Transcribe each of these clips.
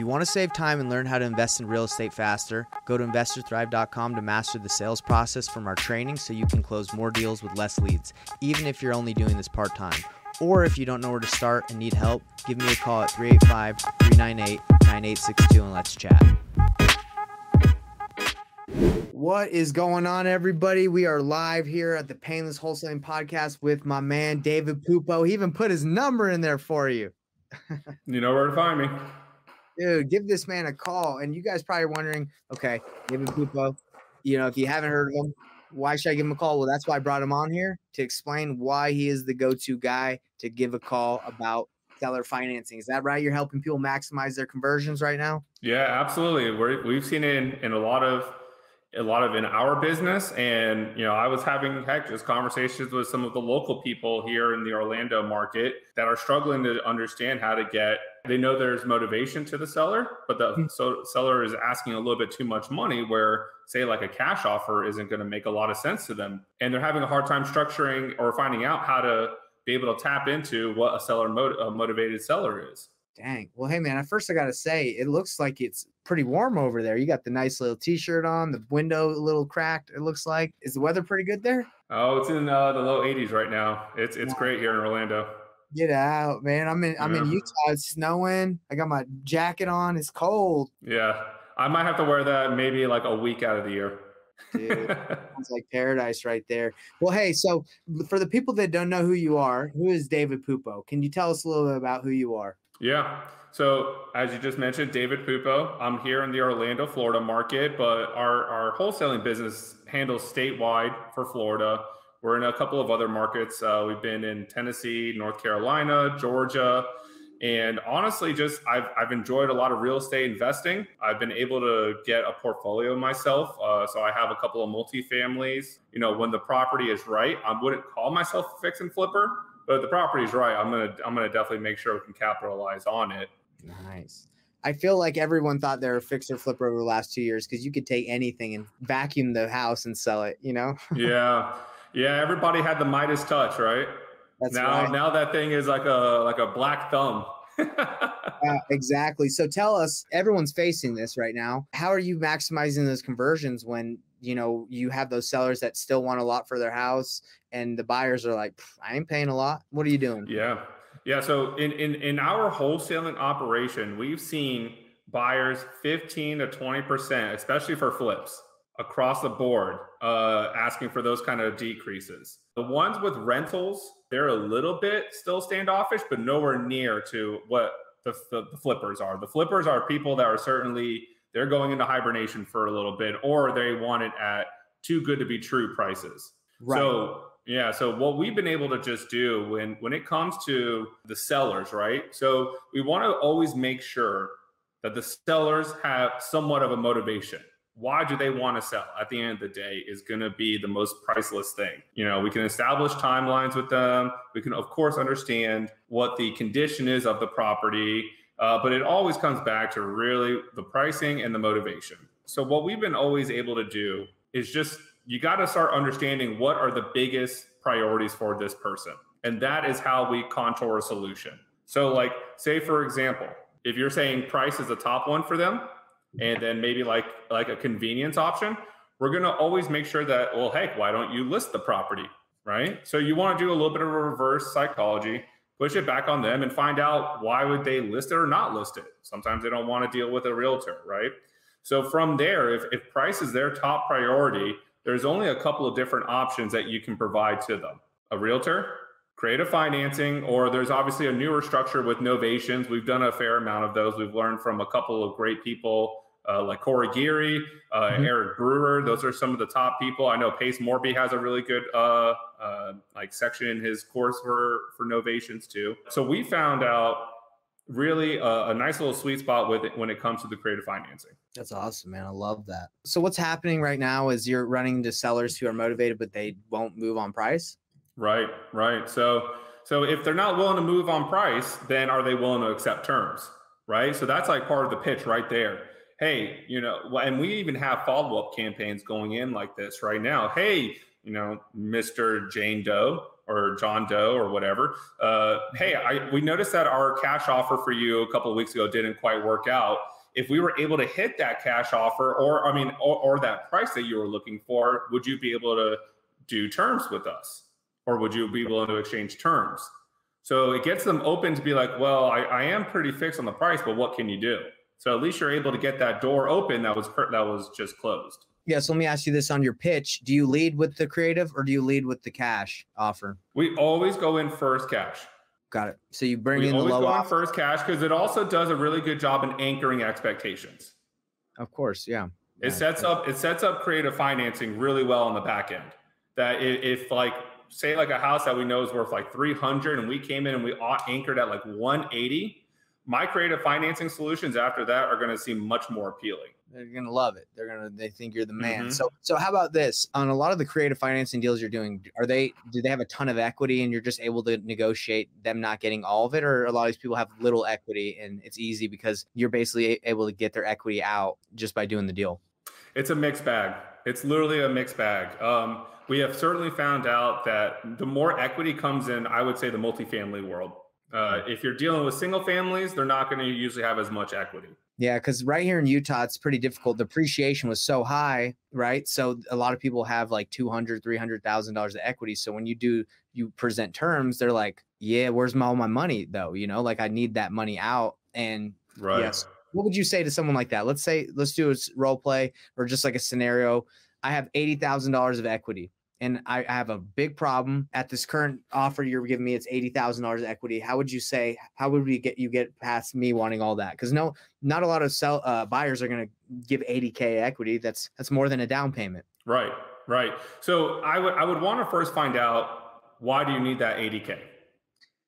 you want to save time and learn how to invest in real estate faster, go to investorthrive.com to master the sales process from our training so you can close more deals with less leads, even if you're only doing this part time. Or if you don't know where to start and need help, give me a call at 385 398 9862 and let's chat. What is going on, everybody? We are live here at the Payneless Wholesaling Podcast with my man David Pupo. He even put his number in there for you. you know where to find me. Dude, give this man a call. And you guys probably wondering, okay, give David Pupo, you know, if you haven't heard of him, why should I give him a call? Well, that's why I brought him on here to explain why he is the go-to guy to give a call about seller financing. Is that right? You're helping people maximize their conversions right now? Yeah, absolutely. We're, we've seen it in, in a lot of a lot of in our business. And, you know, I was having heck just conversations with some of the local people here in the Orlando market that are struggling to understand how to get, they know there's motivation to the seller, but the mm-hmm. so seller is asking a little bit too much money where say like a cash offer isn't going to make a lot of sense to them. And they're having a hard time structuring or finding out how to be able to tap into what a seller a motivated seller is. Dang. Well, hey man, at first I gotta say it looks like it's pretty warm over there. You got the nice little t-shirt on, the window a little cracked. It looks like. Is the weather pretty good there? Oh, it's in uh, the low 80s right now. It's it's great here in Orlando. Get out, man. I'm in I'm yeah. in Utah. It's snowing. I got my jacket on. It's cold. Yeah. I might have to wear that maybe like a week out of the year. Dude, sounds like paradise right there. Well, hey, so for the people that don't know who you are, who is David Pupo? Can you tell us a little bit about who you are? Yeah. So as you just mentioned, David Pupo, I'm here in the Orlando, Florida market, but our, our wholesaling business handles statewide for Florida. We're in a couple of other markets. Uh, we've been in Tennessee, North Carolina, Georgia, and honestly, just I've, I've enjoyed a lot of real estate investing. I've been able to get a portfolio myself. Uh, so I have a couple of multifamilies. You know, when the property is right, I wouldn't call myself a fix and flipper, but if the is right, I'm gonna I'm gonna definitely make sure we can capitalize on it. Nice. I feel like everyone thought they were a fixer flipper over the last two years because you could take anything and vacuum the house and sell it. You know? yeah, yeah. Everybody had the Midas touch, right? That's now right. now that thing is like a like a black thumb. yeah, uh, exactly. So tell us, everyone's facing this right now. How are you maximizing those conversions when you know you have those sellers that still want a lot for their house and the buyers are like i ain't paying a lot what are you doing yeah yeah so in in, in our wholesaling operation we've seen buyers 15 to 20 percent especially for flips across the board uh, asking for those kind of decreases the ones with rentals they're a little bit still standoffish but nowhere near to what the, the, the flippers are the flippers are people that are certainly they're going into hibernation for a little bit, or they want it at too good to be true prices. Right. So yeah, so what we've been able to just do when when it comes to the sellers, right? So we want to always make sure that the sellers have somewhat of a motivation. Why do they want to sell? At the end of the day, is going to be the most priceless thing. You know, we can establish timelines with them. We can, of course, understand what the condition is of the property uh, but it always comes back to really the pricing and the motivation. So, what we've been always able to do is just you got to start understanding what are the biggest priorities for this person. And that is how we contour a solution. So, like, say, for example, if you're saying price is the top one for them, and then maybe like like a convenience option, we're going to always make sure that well, heck, why don't you list the property, right? So you want to do a little bit of a reverse psychology push it back on them and find out why would they list it or not list it. Sometimes they don't want to deal with a realtor, right? So from there, if, if price is their top priority, there's only a couple of different options that you can provide to them. A realtor, creative financing, or there's obviously a newer structure with novations. We've done a fair amount of those. We've learned from a couple of great people uh, like Corey Geary, uh, mm-hmm. Eric Brewer. Those are some of the top people. I know Pace Morby has a really good uh, uh, like section in his course for for novations too. So we found out really a, a, nice little sweet spot with it when it comes to the creative financing. That's awesome, man. I love that. So what's happening right now is you're running to sellers who are motivated, but they won't move on price. Right, right. So so if they're not willing to move on price, then are they willing to accept terms? Right. So that's like part of the pitch right there hey, you know, and we even have follow up campaigns going in like this right now. Hey, you know, Mr. Jane Doe or John Doe or whatever. Uh, hey, I, we noticed that our cash offer for you a couple of weeks ago didn't quite work out. If we were able to hit that cash offer, or I mean, or, or that price that you were looking for, would you be able to do terms with us, or would you be willing to exchange terms? So it gets them open to be like, well, I, I am pretty fixed on the price, but what can you do? So at least you're able to get that door open that was that was just closed. Yeah, so let me ask you this on your pitch. Do you lead with the creative or do you lead with the cash offer? We always go in first cash. Got it. So you bring we in the always low go in first cash because it also does a really good job in anchoring expectations. Of course, yeah. It Yeah, sets up it sets up creative financing really well on the back end. That if like say like a house that we know is worth like 300 and we came in and we anchored at like 180, my creative financing solutions after that are going to seem much more appealing. They're gonna love it. They're gonna they think you're the man. Mhm. So so how about this? On a lot of the creative financing deals you're doing, are they do they have a ton of equity and you're just able to negotiate them not getting all of it, or a lot of these people have little equity and it's easy because you're basically able to get their equity out just by doing the deal? It's a mixed bag. It's literally a mixed bag. Um, we have certainly found out that the more equity comes in, I would say the multifamily world. Uh, if you're dealing with single families, they're not going to usually have as much equity. Yeah, because right here in Utah, it's pretty difficult. The appreciation was so high, right? So a lot of people have like two hundred, three hundred thousand dollars of equity. So when you do you present terms, they're like, "Yeah, where's my all my money though?" You know, like I need that money out. And Right. Yes. What would you say to someone like that? Let's say let's do a role play or just like a scenario. I have eighty thousand dollars of equity. And I, I have a big problem at this current offer you're giving me. It's eighty thousand dollars of equity. How would you say? How would we get you get past me wanting all that? Because no, not a lot of sell uh, buyers are going to give 80k equity. That's that's more than a down payment. Right. Right. So I would I would want to first find out why do you need that 80k?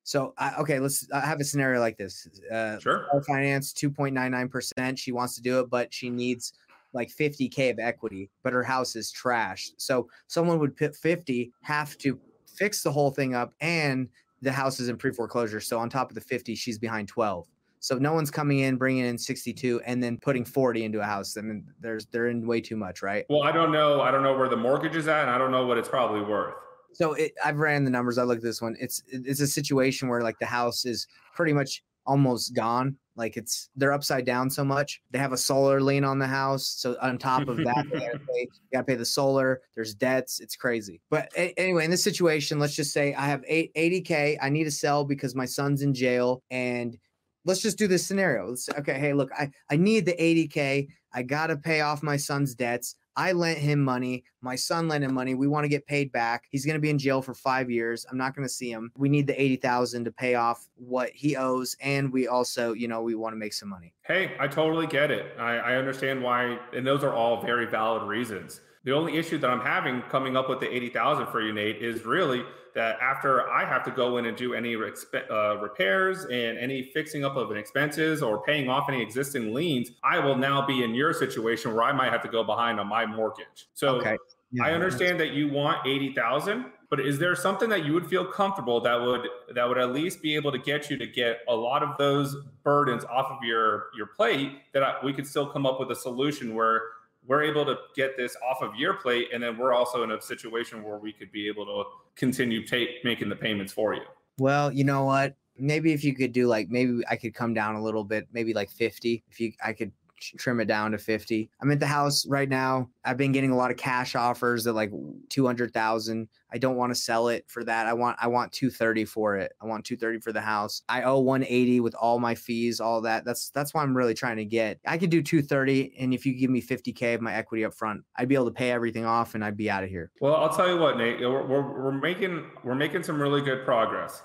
So I, okay, let's I have a scenario like this. Uh, Sure. finance 2.99 percent. She wants to do it, but she needs like 50k of equity. But her house is trashed. So someone would put 50, have to fix the whole thing up, and the house is in pre foreclosure. So on top of the 50, she's behind 12. So no one's coming in, bringing in 62, and then putting 40 into a house. I mean, there's they're in way too much, right? Well, I don't know. I don't know where the mortgage is at, and I don't know what it's probably worth. So it, I've ran the numbers. I looked at this one. It's it's a situation where like the house is pretty much almost gone. Like it's they're upside down so much. They have a solar lien on the house. So on top of that, they gotta pay, gotta pay the solar. There's debts. It's crazy. But a- anyway, in this situation, let's just say I have eight, 80k. I need to sell because my son's in jail. And let's just do this scenario. Let's okay, hey, look, I I need the 80k. I gotta pay off my son's debts. I lent him money. My son lent him money. We want to get paid back. He's going to be in jail for five years. I'm not going to see him. We need the 80,000 to pay off what he owes. And we also, you know, we want to make some money. Hey, I totally get it. I, I understand why, and those are all very valid reasons. The only issue that I'm having coming up with the 80,000 for you, Nate, is really that after I have to go in and do any respe- uh, repairs and any fixing up of an expenses or paying off any existing liens, I will now be in your situation where I might have to go behind on my mortgage. So Okay. Yeah, I understand that you want 80,000, but is there something that you would feel comfortable that would that would at least be able to get you to get a lot of those burdens off of your your plate that I, we could still come up with a solution where we're able to get this off of your plate and then we're also in a situation where we could be able to continue making the payments for you. Well, you know what? Maybe if you could do like, maybe I could come down a little bit, maybe like 50. If you, I could trim it down to 50. I'm at the house right now. I've been getting a lot of cash offers at like 200,000. I don't want to sell it for that. I want, I want 230 for it. I want 230 for the house. I owe 180 with all my fees, all that. That's, that's what I'm really trying to get. I could do 230. And if you give me 50K of my equity up front, I'd be able to pay everything off and I'd be out of here. Well, I'll tell you what, Nate, we're, we're, we're making we're making some really good progress.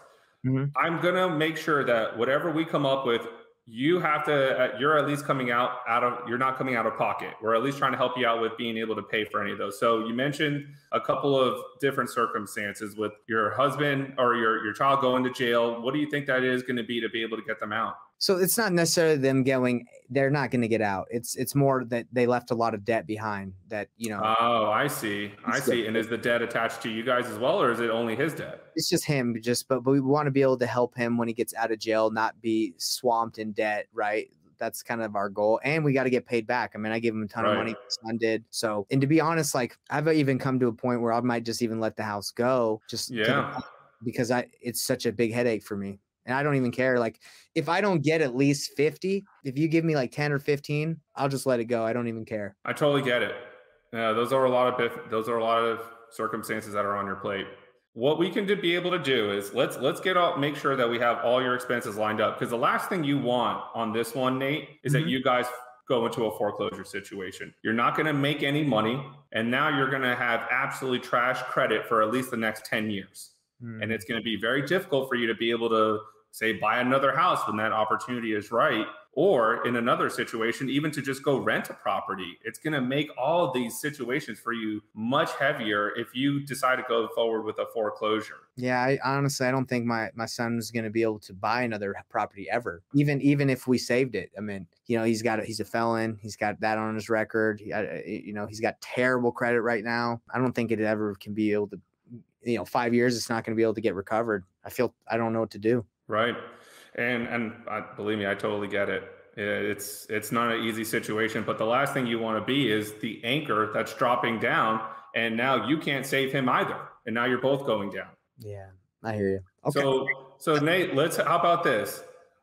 Mhm. I'm gonna make sure that whatever we come up with, you have to. Uh, you're at least coming out out of. You're not coming out of pocket. We're at least trying to help you out with being able to pay for any of those. So you mentioned a couple of different circumstances with your husband or your your child going to jail. What do you think that is going to be to be able to get them out? So it's not necessarily them going; they're not going to get out. It's it's more that they left a lot of debt behind. That you know, Oh, I see. I see. And is the debt attached to you guys as well, or is it only his debt? it's just him. Just but, but we want to be able to help him when he gets out of jail, not be swamped in debt. Right. That's kind of our goal, and we got to get paid back. I mean, I gave him a ton Right. of money. My son did. So, and to be honest, like I've even come to a point where I might just even let the house go. Just Yeah. because I it's such a big headache for me. And I don't even care. Like if I don't get at least 50, if you give me like 10 or 15, I'll just let it go. I don't even care. I totally get it. Yeah, those are a lot of those are a lot of circumstances that are on your plate. What we can do, be able to do is let's let's get all make sure that we have all your expenses lined up because the last thing you want on this one, Nate, is mm-hmm. that you guys go into a foreclosure situation. You're not going to make any money, and now you're going to have absolutely trash credit for at least the next 10 years. Mm. And it's going to be very difficult for you to be able to say buy another house when that opportunity is right or in another situation even to just go rent a property. It's going to make all these situations for you much heavier if you decide to go forward with a foreclosure. Yeah i honestly i don't think my my son's going to be able to buy another property ever even even if we saved it. I mean you know he's got a, he's a felon he's got that on his record. He, you know he's got terrible credit right now. I don't think it ever can be able to you know five years it's not going to be able to get recovered. I feel i don't know what to do Right. And and I, believe me, I totally get it. It's it's not an easy situation, but the last thing you want to be is the anchor that's dropping down, and now you can't save him either, and now you're both going down. Yeah, I hear you. Okay. So so Nate, let's how about this?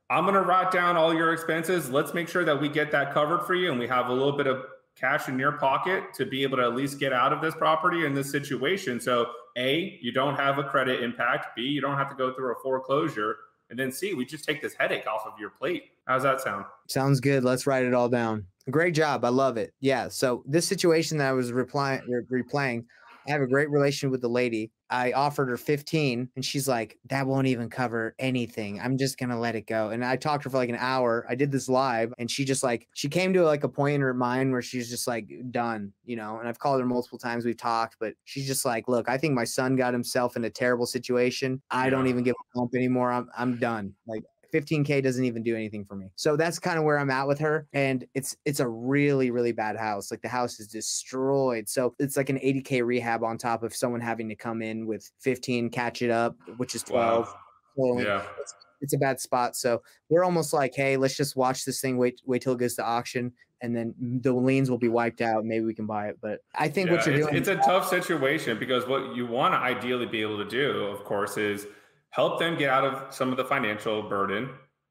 I'm gonna write down all your expenses. Let's make sure that we get that covered for you, and we have a little bit of cash in your pocket to be able to at least get out of this property in this situation. So a, you don't have a credit impact. B, you don't have to go through a foreclosure and then see, we just take this headache off of your plate. How's that sound? Sounds good. Let's write it all down. Great job. I love it. Yeah. So this situation that I was replying replaying, I have a great relation with the lady. I offered her 15 and she's like, that won't even cover anything. I'm just going to let it go. And I talked to her for like an hour. I did this live and she just like, she came to like a point in her mind where she's just like done, you know, and I've called her multiple times. We've talked, but she's just like, look, I think my son got himself in a terrible situation. I don't even give a bump anymore. I'm, I'm done. Like 15k doesn't even do anything for me. So that's kind of where I'm at with her and it's it's a really really bad house. Like the house is destroyed. So it's like an 80k rehab on top of someone having to come in with 15 catch it up, which is 12. Wow. So yeah. It's, it's a bad spot. So we're almost like, hey, let's just watch this thing. Wait, wait till it goes to auction, and then the liens will be wiped out. Maybe we can buy it. But I think yeah, what you're it's, doing. It's a tough situation because what you want to ideally be able to do, of course, is help them get out of some of the financial burden.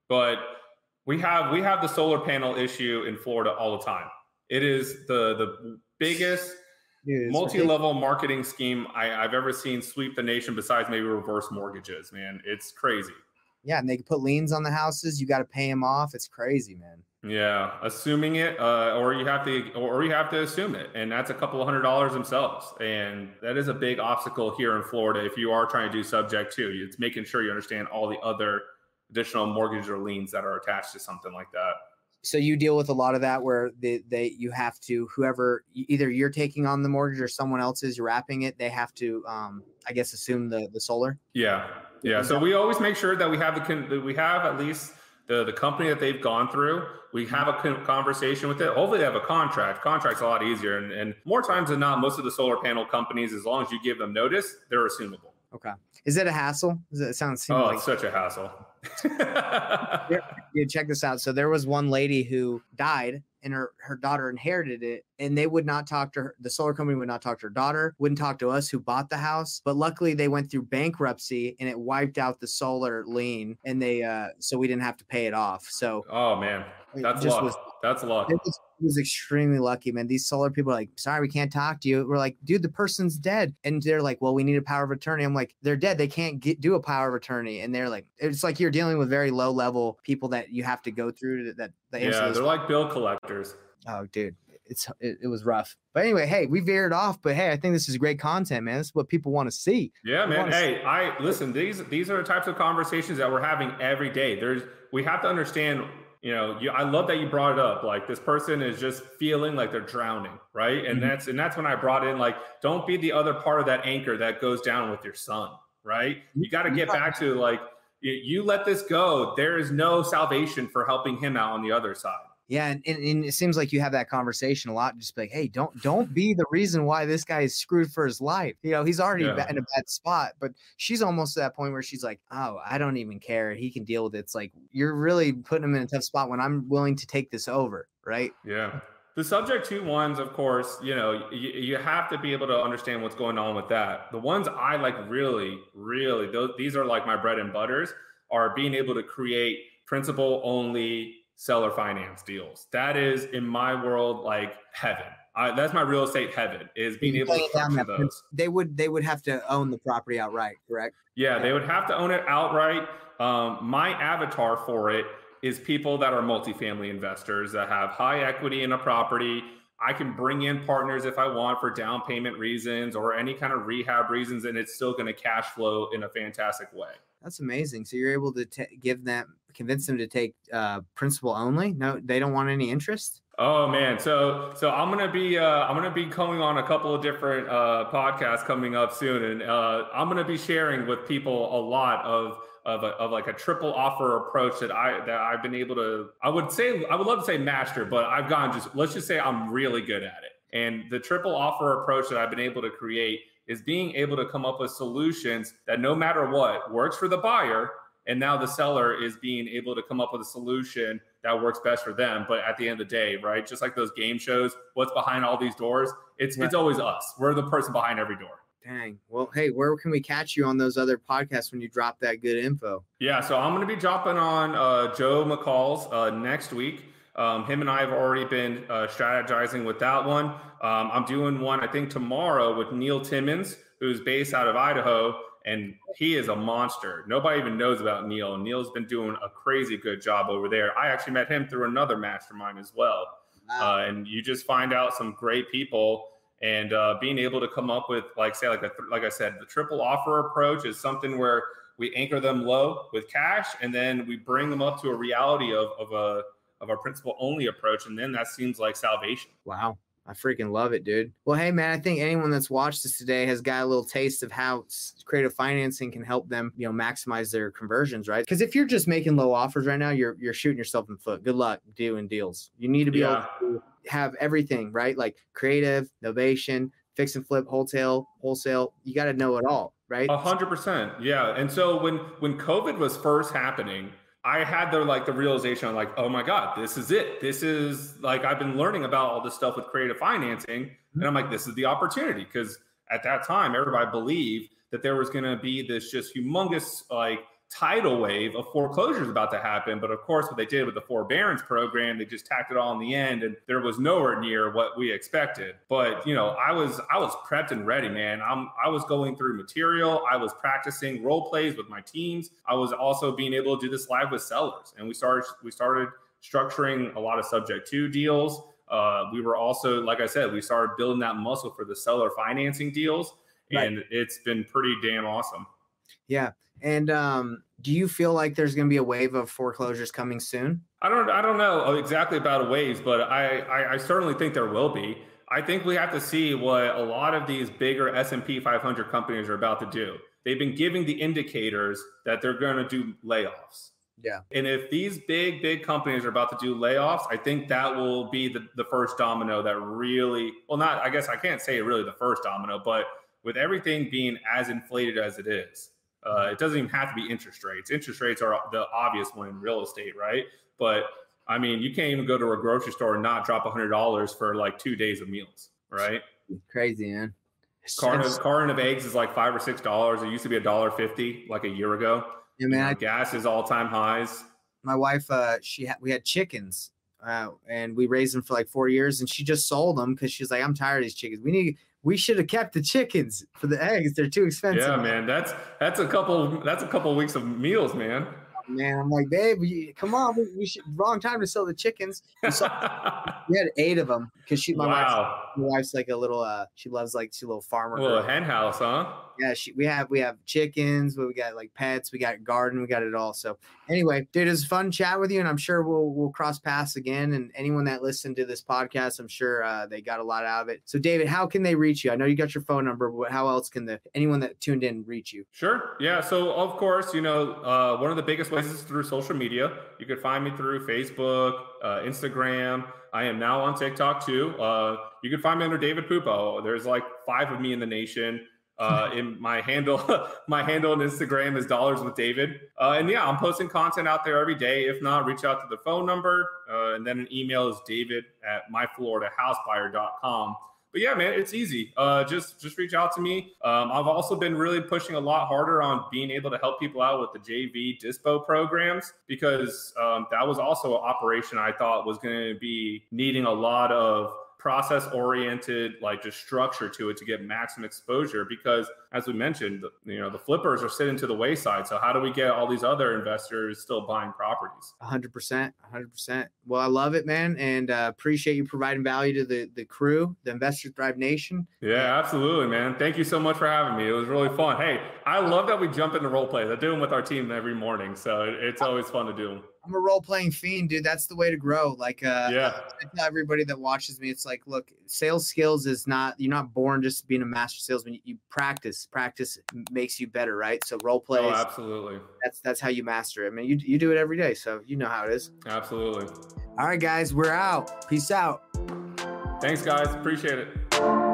But we have we have the solar panel issue in Florida all the time. It is the the biggest multi-level marketing scheme I, I, have ever seen sweep the nation besides maybe reverse mortgages, man. It's crazy. Yeah, and they can put liens on the houses. You got to pay them off. It's crazy, man. Yeah, assuming it, uh, or you have to, or you have to assume it, and that's a couple of hundred dollars themselves, and that is a big obstacle here in Florida. If you are trying to do subject to, it's making sure you understand all the other additional mortgage or liens that are attached to something like that. So you deal with a lot of that where they, they you have to whoever either you're taking on the mortgage or someone else is wrapping it. They have to, um, I guess, assume the the solar. Yeah, yeah. So we always make sure that we have the we have at least the the company that they've gone through. We have a conversation with it. Hopefully, they have a contract. Contract's a lot easier, and, and more times than not, most of the solar panel companies, as long as you give them notice, they're assumable. Okay. Is it a hassle? Does it sound? Oh, like- it's such a hassle. yeah, check this out. So there was one lady who died and her her daughter inherited it and they would not talk to her the solar company would not talk to her daughter wouldn't talk to us who bought the house. But luckily they went through bankruptcy and it wiped out the solar lien and they uh so we didn't have to pay it off. So oh man that's luck. Was, that's luck. It was, it was extremely lucky, man. These solar people are like, sorry, we can't talk to you. We're like, dude, the person's dead. And they're like, well, we need a power of attorney. I'm like, they're dead. They can't get, do a power of attorney. And they're like, it's like you're dealing with very low level people that you have to go through that. that yeah, they're like bill collectors. Oh, dude, it's it, it, was rough. But anyway, hey, we veered off. But hey, I think this is great content, man. This is what people want to see. Yeah, man. Hey, see. I listen. These these are the types of conversations that we're having every day. There's we have to understand. You know, you, I love that you brought it up. Like this person is just feeling like they're drowning, right? And mm-hmm. that's and that's when I brought in like, don't be the other part of that anchor that goes down with your son, right? You got to get back to like, you, you let this go. There is no salvation for helping him out on the other side yeah, and, and, and, it seems like you have that conversation a lot. Just like, hey, don't don't be the reason why this guy is screwed for his life. You know, he's already yeah. in a bad spot. But she's almost to that point where she's like, oh, I don't even care. He can deal with it. It's like you're really putting him in a tough spot when I'm willing to take this over, right? Yeah. The subject to ones, of course, you know, you, you have to be able to understand what's going on with that. The ones I like really, really, those, these are like my bread and butters, are being able to create principal only seller finance deals. That is in my world like heaven. I, that's my real estate heaven is being able to structure those. They would they would have to own the property outright, correct? Yeah, they would have to own it outright. Um, my avatar for it is people that are multifamily investors that have high equity in a property. I can bring in partners if I want for down payment reasons or any kind of rehab reasons, and it's still going to cash flow in a fantastic way. That's amazing. So you're able to t- give them, convince them to take uh, principal only. No, they don't want any interest. Oh man, so so I'm gonna be uh, I'm gonna be coming on a couple of different uh, podcasts coming up soon, and uh, I'm gonna be sharing with people a lot of of, a, of like a triple offer approach that I that I've been able to. I would say I would love to say master, but I've gone just let's just say I'm really good at it. And the triple offer approach that I've been able to create is being able to come up with solutions that no matter what works for the buyer and now the seller is being able to come up with a solution that works best for them but at the end of the day right just like those game shows what's behind all these doors it's right. it's always us we're the person behind every door Dang. Well, hey, where can we catch you on those other podcasts when you drop that good info? Yeah, so I'm going to be dropping on uh, Joe McCall's uh, next week. Um, him and I have already been uh, strategizing with that one. Um, I'm doing one, I think, tomorrow with Neil Timmons, who's based out of Idaho and he is a monster. Nobody even knows about Neil. Neil's been doing a crazy good job over there. I actually met him through another mastermind as well. Wow. Uh, and you just find out some great people and uh, being able to come up with like say like a, like I said, the triple offer approach is something where we anchor them low with cash and then we bring them up to a reality of, of a of a principal only approach and then that seems like salvation. Wow. I freaking love it, dude. Well, hey, man, I think anyone that's watched this today has got a little taste of how creative financing can help them, you know, maximize their conversions, right? Because if you're just making low offers right now, you're you're shooting yourself in the foot. Good luck doing deals. You need to be yeah. able to have everything, right? Like creative, novation, fix and flip, wholesale, wholesale. You got to know it all, right? A hundred percent, yeah. And so when when COVID was first happening I had the like the realization I'm like, oh my God, this is it. This is like I've been learning about all this stuff with creative financing. Mm-hmm. And I'm like, this is the opportunity. Cause at that time, everybody believed that there was gonna be this just humongous like tidal wave of foreclosures about to happen. But of course, what they did with the forbearance program, they just tacked it all in the end, and there was nowhere near what we expected. But you know, I was I was prepped and ready, man. I'm I was going through material, I was practicing role plays with my teams. I was also being able to do this live with sellers, and we started we started structuring a lot of subject to deals. Uh, we were also, like I said, we started building that muscle for the seller financing deals, and right. it's been pretty damn awesome. Yeah. And um, do you feel like there's going to be a wave of foreclosures coming soon? I don't. I don't know exactly about a wave, but I, I, I certainly think there will be. I think we have to see what a lot of these bigger S and P 500 companies are about to do. They've been giving the indicators that they're going to do layoffs. Yeah. And if these big, big companies are about to do layoffs, I think that will be the, the first domino that really, well, not, I guess I can't say really the first domino, but with everything being as inflated as it is, uh, it doesn't even have to be interest rates. Interest rates are the obvious one in real estate, right? But I mean, you can't even go to a grocery store and not drop a hundred dollars for like two days of meals, right? Crazy, man. Carton of, carton of eggs is like five or six dollars. It used to be a dollar fifty like a year ago. Yeah, man. Know, gas is all time highs. My wife, uh, she had we had chickens, uh, and we raised them for like four years, and she just sold them because she's like, I'm tired of these chickens. We need we should have kept the chickens for the eggs. They're too expensive. Yeah, man. That's that's a couple that's a couple weeks of meals, man. Oh, man, I'm like, babe, come on, we, we, should wrong time to sell the chickens. We, saw, we had eight of them because she my, wow. wife's, my wife's like a little uh she loves like she little farmer. A little hen house, huh? yeah, she, we have we have chickens, we got like pets, we got garden, we got it all. So anyway, dude, it's a fun chat with you, and I'm sure we'll we'll cross paths again. And anyone that listened to this podcast, I'm sure uh, they got a lot out of it. So David, how can they reach you? I know you got your phone number, but how else can the anyone that tuned in reach you? Sure. Yeah. So of course, you know, uh, one of the biggest ways is through social media. You could find me through Facebook, uh, Instagram. I am now on TikTok too. Uh, you can find me under David Pupo. There's like five of me in the nation. Uh, in my handle, my handle on Instagram is dollars with David. Uh, and yeah, I'm posting content out there every day. If not, reach out to the phone number. Uh, and then an email is david at myfloridaHousebuyer.com but yeah, man, it's easy. Uh, just just reach out to me. Um, I've also been really pushing a lot harder on being able to help people out with the JV Dispo programs because um, that was also an operation I thought was going to be needing a lot of process oriented like just structure to it to get maximum exposure because as we mentioned you know the flippers are sitting to the wayside so how do we get all these other investors still buying properties 100% 100% well i love it man and uh, appreciate you providing value to the the crew the Investor thrive nation yeah absolutely man thank you so much for having me it was really fun hey i love that we jump into role plays i do them with our team every morning so it's always fun to do them I'm a role playing fiend, dude. That's the way to grow. Like, uh, yeah. I tell everybody that watches me, it's like, look, sales skills is not you're not born just being a master salesman. You practice. Practice makes you better, right? So role oh, play. Oh, absolutely. That's that's how you master it. I mean, you you do it every day, so you know how it is. Absolutely. All right, guys, we're out. Peace out. Thanks, guys. Appreciate it.